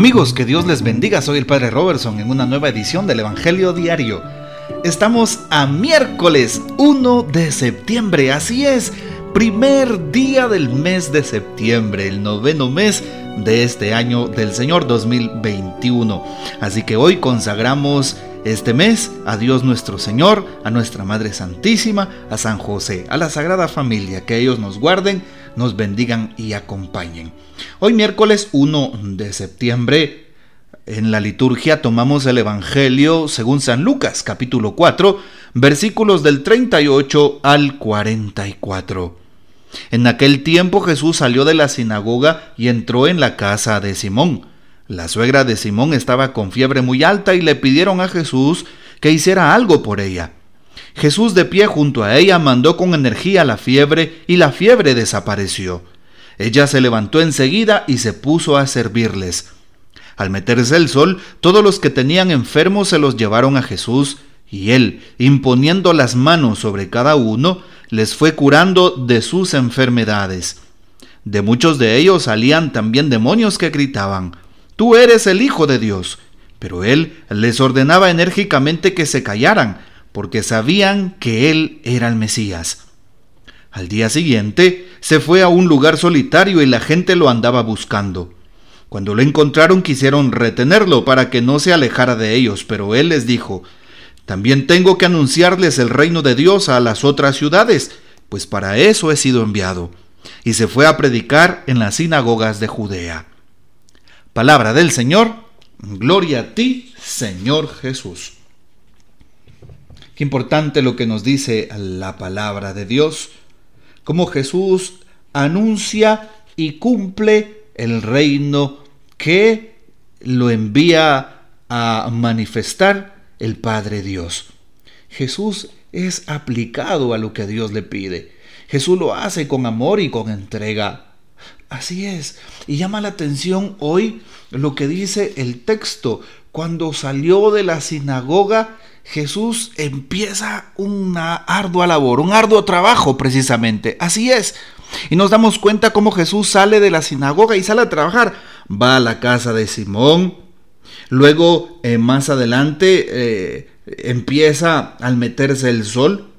Amigos, que Dios les bendiga. Soy el Padre Robertson en una nueva edición del Evangelio Diario. Estamos a miércoles 1 de septiembre, así es, primer día del mes de septiembre, el noveno mes de este año del Señor 2021. Así que hoy consagramos este mes a Dios nuestro Señor, a nuestra Madre Santísima, a San José, a la Sagrada Familia, que ellos nos guarden, nos bendigan y acompañen. Hoy miércoles 1 de septiembre, en la liturgia tomamos el Evangelio según San Lucas capítulo 4, versículos del 38 al 44. En aquel tiempo Jesús salió de la sinagoga y entró en la casa de Simón. La suegra de Simón estaba con fiebre muy alta y le pidieron a Jesús que hiciera algo por ella. Jesús de pie junto a ella mandó con energía la fiebre y la fiebre desapareció. Ella se levantó enseguida y se puso a servirles. Al meterse el sol, todos los que tenían enfermos se los llevaron a Jesús, y él, imponiendo las manos sobre cada uno, les fue curando de sus enfermedades. De muchos de ellos salían también demonios que gritaban, Tú eres el Hijo de Dios. Pero él les ordenaba enérgicamente que se callaran, porque sabían que él era el Mesías. Al día siguiente se fue a un lugar solitario y la gente lo andaba buscando. Cuando lo encontraron quisieron retenerlo para que no se alejara de ellos, pero él les dijo, También tengo que anunciarles el reino de Dios a las otras ciudades, pues para eso he sido enviado. Y se fue a predicar en las sinagogas de Judea. Palabra del Señor, gloria a ti, Señor Jesús. Qué importante lo que nos dice la palabra de Dios cómo Jesús anuncia y cumple el reino que lo envía a manifestar el Padre Dios. Jesús es aplicado a lo que Dios le pide. Jesús lo hace con amor y con entrega. Así es. Y llama la atención hoy lo que dice el texto. Cuando salió de la sinagoga, Jesús empieza una ardua labor, un arduo trabajo precisamente. Así es. Y nos damos cuenta cómo Jesús sale de la sinagoga y sale a trabajar. Va a la casa de Simón. Luego, eh, más adelante, eh, empieza al meterse el sol.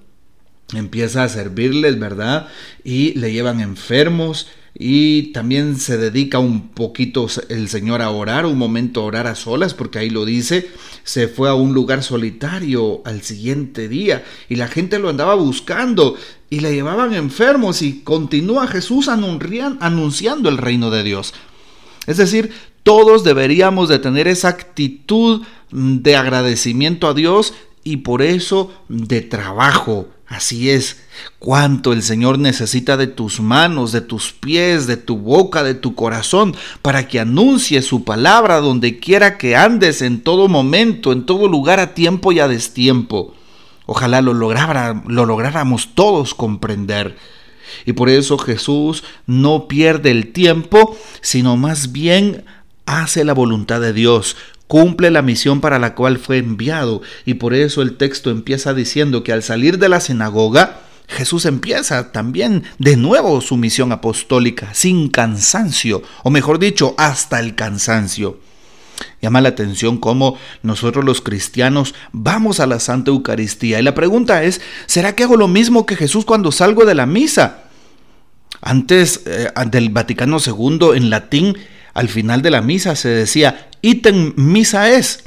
Empieza a servirles, ¿verdad? Y le llevan enfermos y también se dedica un poquito el Señor a orar, un momento a orar a solas, porque ahí lo dice, se fue a un lugar solitario al siguiente día y la gente lo andaba buscando y le llevaban enfermos y continúa Jesús anunciando el reino de Dios. Es decir, todos deberíamos de tener esa actitud de agradecimiento a Dios y por eso de trabajo Así es, cuánto el Señor necesita de tus manos, de tus pies, de tu boca, de tu corazón, para que anuncie su palabra donde quiera que andes, en todo momento, en todo lugar, a tiempo y a destiempo. Ojalá lo, lo lográramos todos comprender. Y por eso Jesús no pierde el tiempo, sino más bien hace la voluntad de Dios, cumple la misión para la cual fue enviado. Y por eso el texto empieza diciendo que al salir de la sinagoga, Jesús empieza también de nuevo su misión apostólica, sin cansancio, o mejor dicho, hasta el cansancio. Llama la atención cómo nosotros los cristianos vamos a la Santa Eucaristía. Y la pregunta es, ¿será que hago lo mismo que Jesús cuando salgo de la misa? Antes eh, del Vaticano II, en latín, al final de la misa se decía, ítem misa es.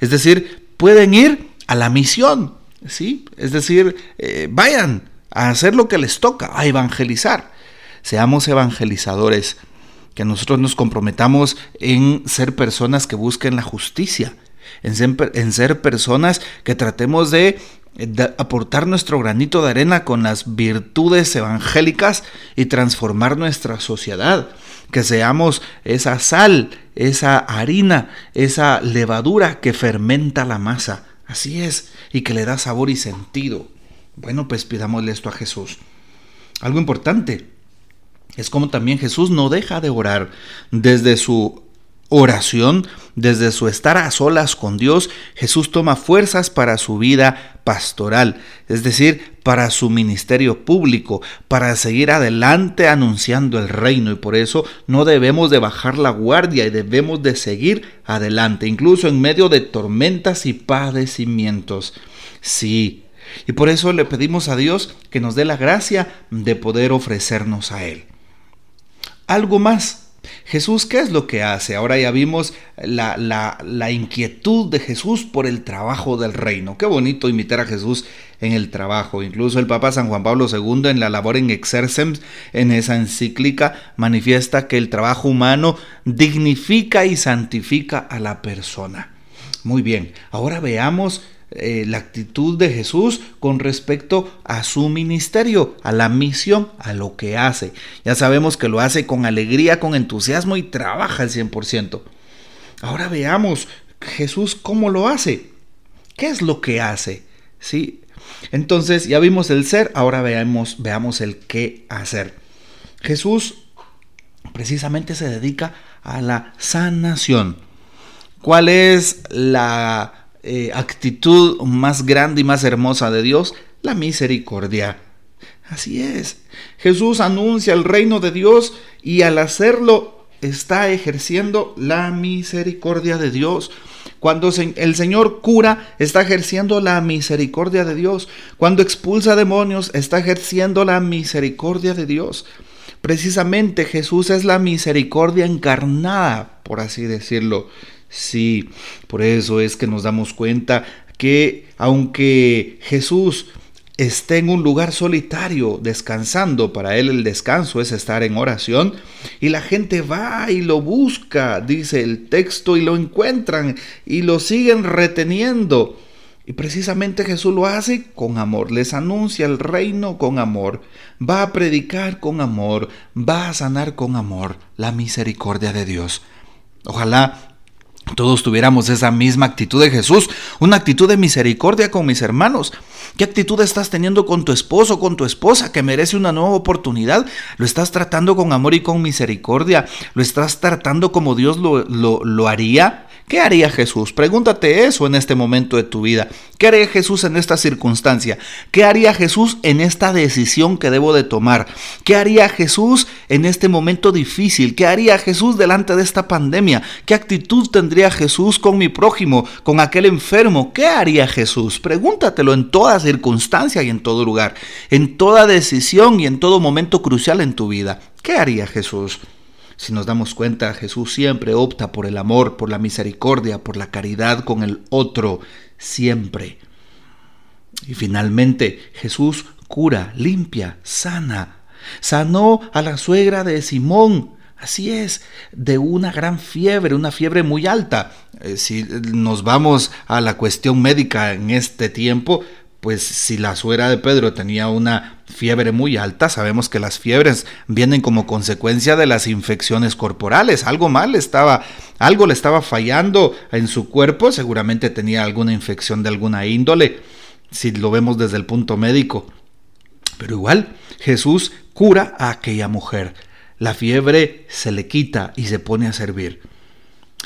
Es decir, pueden ir a la misión, ¿sí? Es decir, eh, vayan a hacer lo que les toca, a evangelizar. Seamos evangelizadores, que nosotros nos comprometamos en ser personas que busquen la justicia, en ser personas que tratemos de aportar nuestro granito de arena con las virtudes evangélicas y transformar nuestra sociedad. Que seamos esa sal, esa harina, esa levadura que fermenta la masa. Así es, y que le da sabor y sentido. Bueno, pues pidámosle esto a Jesús. Algo importante es como también Jesús no deja de orar desde su oración, desde su estar a solas con Dios, Jesús toma fuerzas para su vida pastoral, es decir, para su ministerio público, para seguir adelante anunciando el reino y por eso no debemos de bajar la guardia y debemos de seguir adelante, incluso en medio de tormentas y padecimientos. Sí, y por eso le pedimos a Dios que nos dé la gracia de poder ofrecernos a Él. Algo más. Jesús, ¿qué es lo que hace? Ahora ya vimos la, la, inquietud de Jesús por el trabajo del reino. Qué bonito imitar a Jesús en el trabajo. Incluso el Papa San Juan Pablo II en la labor en Exercem, en esa encíclica, manifiesta que el trabajo humano dignifica y santifica a la persona. Muy bien, ahora veamos eh, la actitud de Jesús con respecto a su ministerio, a la misión, a lo que hace. Ya sabemos que lo hace con alegría, con entusiasmo y trabaja al 100%. Ahora veamos Jesús cómo lo hace. ¿Qué es lo que hace? ¿Sí? Entonces ya vimos el ser, ahora veamos, veamos el qué hacer. Jesús precisamente se dedica a la sanación. ¿Cuál es la eh, actitud más grande y más hermosa de Dios, la misericordia. Así es. Jesús anuncia el reino de Dios y al hacerlo está ejerciendo la misericordia de Dios. Cuando el Señor cura, está ejerciendo la misericordia de Dios. Cuando expulsa demonios, está ejerciendo la misericordia de Dios. Precisamente Jesús es la misericordia encarnada, por así decirlo. Sí, por eso es que nos damos cuenta que aunque Jesús esté en un lugar solitario descansando, para él el descanso es estar en oración, y la gente va y lo busca, dice el texto, y lo encuentran y lo siguen reteniendo. Y precisamente Jesús lo hace con amor, les anuncia el reino con amor, va a predicar con amor, va a sanar con amor la misericordia de Dios. Ojalá todos tuviéramos esa misma actitud de Jesús, una actitud de misericordia con mis hermanos. ¿Qué actitud estás teniendo con tu esposo, con tu esposa, que merece una nueva oportunidad? ¿Lo estás tratando con amor y con misericordia? ¿Lo estás tratando como Dios lo, lo, lo haría? ¿Qué haría Jesús? Pregúntate eso en este momento de tu vida. ¿Qué haría Jesús en esta circunstancia? ¿Qué haría Jesús en esta decisión que debo de tomar? ¿Qué haría Jesús en este momento difícil? ¿Qué haría Jesús delante de esta pandemia? ¿Qué actitud tendría Jesús con mi prójimo, con aquel enfermo? ¿Qué haría Jesús? Pregúntatelo en toda circunstancia y en todo lugar, en toda decisión y en todo momento crucial en tu vida. ¿Qué haría Jesús? Si nos damos cuenta, Jesús siempre opta por el amor, por la misericordia, por la caridad con el otro, siempre. Y finalmente, Jesús cura, limpia, sana. Sanó a la suegra de Simón, Así es, de una gran fiebre, una fiebre muy alta. Eh, si nos vamos a la cuestión médica en este tiempo, pues si la suegra de Pedro tenía una fiebre muy alta, sabemos que las fiebres vienen como consecuencia de las infecciones corporales. Algo mal estaba, algo le estaba fallando en su cuerpo, seguramente tenía alguna infección de alguna índole, si lo vemos desde el punto médico. Pero igual, Jesús cura a aquella mujer. La fiebre se le quita y se pone a servir.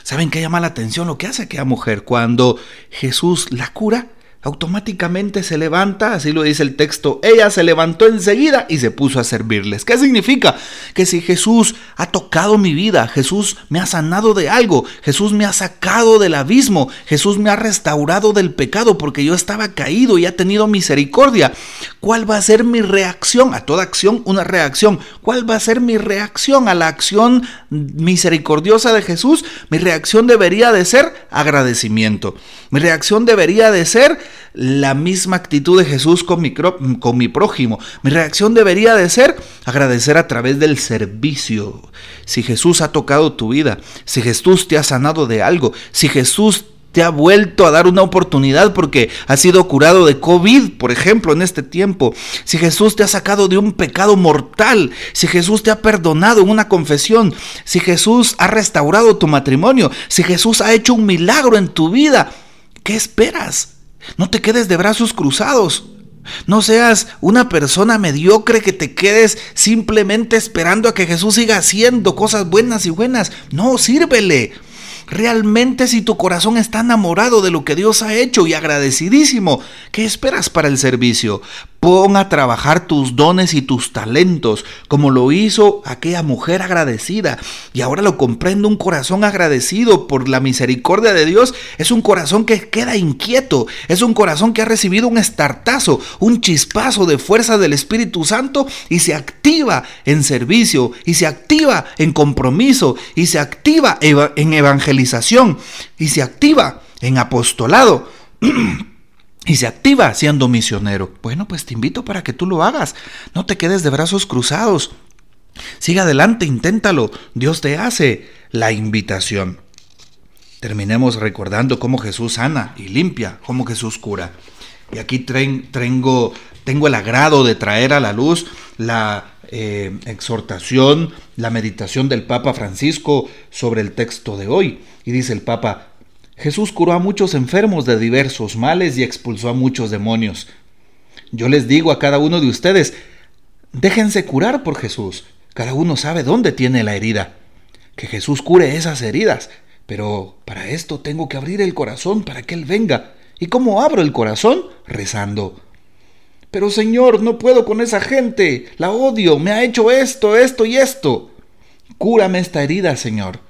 ¿Saben qué llama la atención lo que hace aquella mujer cuando Jesús la cura? Automáticamente se levanta, así lo dice el texto, ella se levantó enseguida y se puso a servirles. ¿Qué significa? Que si Jesús ha tocado mi vida, Jesús me ha sanado de algo, Jesús me ha sacado del abismo, Jesús me ha restaurado del pecado porque yo estaba caído y ha tenido misericordia. ¿Cuál va a ser mi reacción? A toda acción una reacción. ¿Cuál va a ser mi reacción a la acción misericordiosa de Jesús? Mi reacción debería de ser agradecimiento. Mi reacción debería de ser la misma actitud de Jesús con mi, con mi prójimo. Mi reacción debería de ser agradecer a través del servicio. Si Jesús ha tocado tu vida, si Jesús te ha sanado de algo, si Jesús te ha vuelto a dar una oportunidad porque has sido curado de COVID, por ejemplo, en este tiempo. Si Jesús te ha sacado de un pecado mortal, si Jesús te ha perdonado en una confesión, si Jesús ha restaurado tu matrimonio, si Jesús ha hecho un milagro en tu vida, ¿qué esperas? No te quedes de brazos cruzados. No seas una persona mediocre que te quedes simplemente esperando a que Jesús siga haciendo cosas buenas y buenas. No, sírvele. Realmente si tu corazón está enamorado de lo que Dios ha hecho y agradecidísimo, ¿qué esperas para el servicio? Pon a trabajar tus dones y tus talentos, como lo hizo aquella mujer agradecida. Y ahora lo comprendo, un corazón agradecido por la misericordia de Dios es un corazón que queda inquieto, es un corazón que ha recibido un estartazo, un chispazo de fuerza del Espíritu Santo y se activa en servicio, y se activa en compromiso, y se activa en evangelización, y se activa en apostolado. y se activa siendo misionero. Bueno, pues te invito para que tú lo hagas. No te quedes de brazos cruzados. Sigue adelante, inténtalo. Dios te hace la invitación. Terminemos recordando cómo Jesús sana y limpia, cómo Jesús cura. Y aquí tengo, tengo el agrado de traer a la luz la eh, exhortación, la meditación del Papa Francisco sobre el texto de hoy. Y dice el Papa, Jesús curó a muchos enfermos de diversos males y expulsó a muchos demonios. Yo les digo a cada uno de ustedes, déjense curar por Jesús. Cada uno sabe dónde tiene la herida. Que Jesús cure esas heridas. Pero para esto tengo que abrir el corazón para que Él venga. ¿Y cómo abro el corazón? Rezando. Pero Señor, no puedo con esa gente. La odio. Me ha hecho esto, esto y esto. Cúrame esta herida, Señor.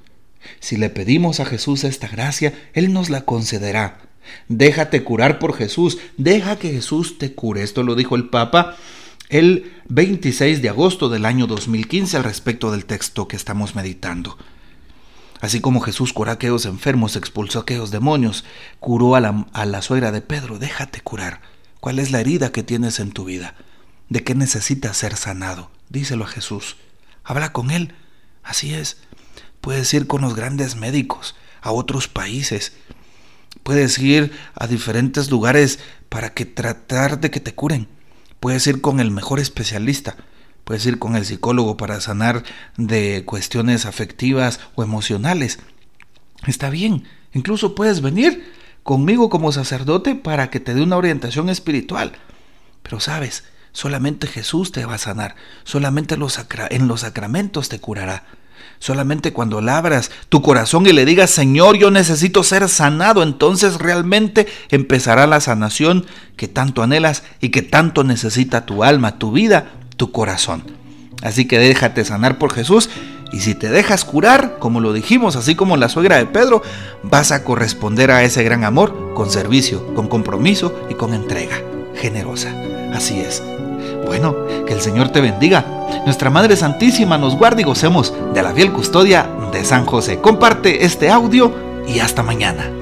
Si le pedimos a Jesús esta gracia, Él nos la concederá. Déjate curar por Jesús, deja que Jesús te cure. Esto lo dijo el Papa el 26 de agosto del año 2015 al respecto del texto que estamos meditando. Así como Jesús curó a aquellos enfermos, expulsó a aquellos demonios, curó a la, a la suegra de Pedro, déjate curar. ¿Cuál es la herida que tienes en tu vida? ¿De qué necesitas ser sanado? Díselo a Jesús. Habla con Él. Así es. Puedes ir con los grandes médicos a otros países. Puedes ir a diferentes lugares para que tratar de que te curen. Puedes ir con el mejor especialista. Puedes ir con el psicólogo para sanar de cuestiones afectivas o emocionales. Está bien. Incluso puedes venir conmigo como sacerdote para que te dé una orientación espiritual. Pero sabes, solamente Jesús te va a sanar. Solamente en los sacramentos te curará. Solamente cuando labras tu corazón y le digas, Señor, yo necesito ser sanado, entonces realmente empezará la sanación que tanto anhelas y que tanto necesita tu alma, tu vida, tu corazón. Así que déjate sanar por Jesús y si te dejas curar, como lo dijimos, así como la suegra de Pedro, vas a corresponder a ese gran amor con servicio, con compromiso y con entrega generosa. Así es. Bueno, que el Señor te bendiga. Nuestra Madre Santísima nos guarde y gocemos de la fiel custodia de San José. Comparte este audio y hasta mañana.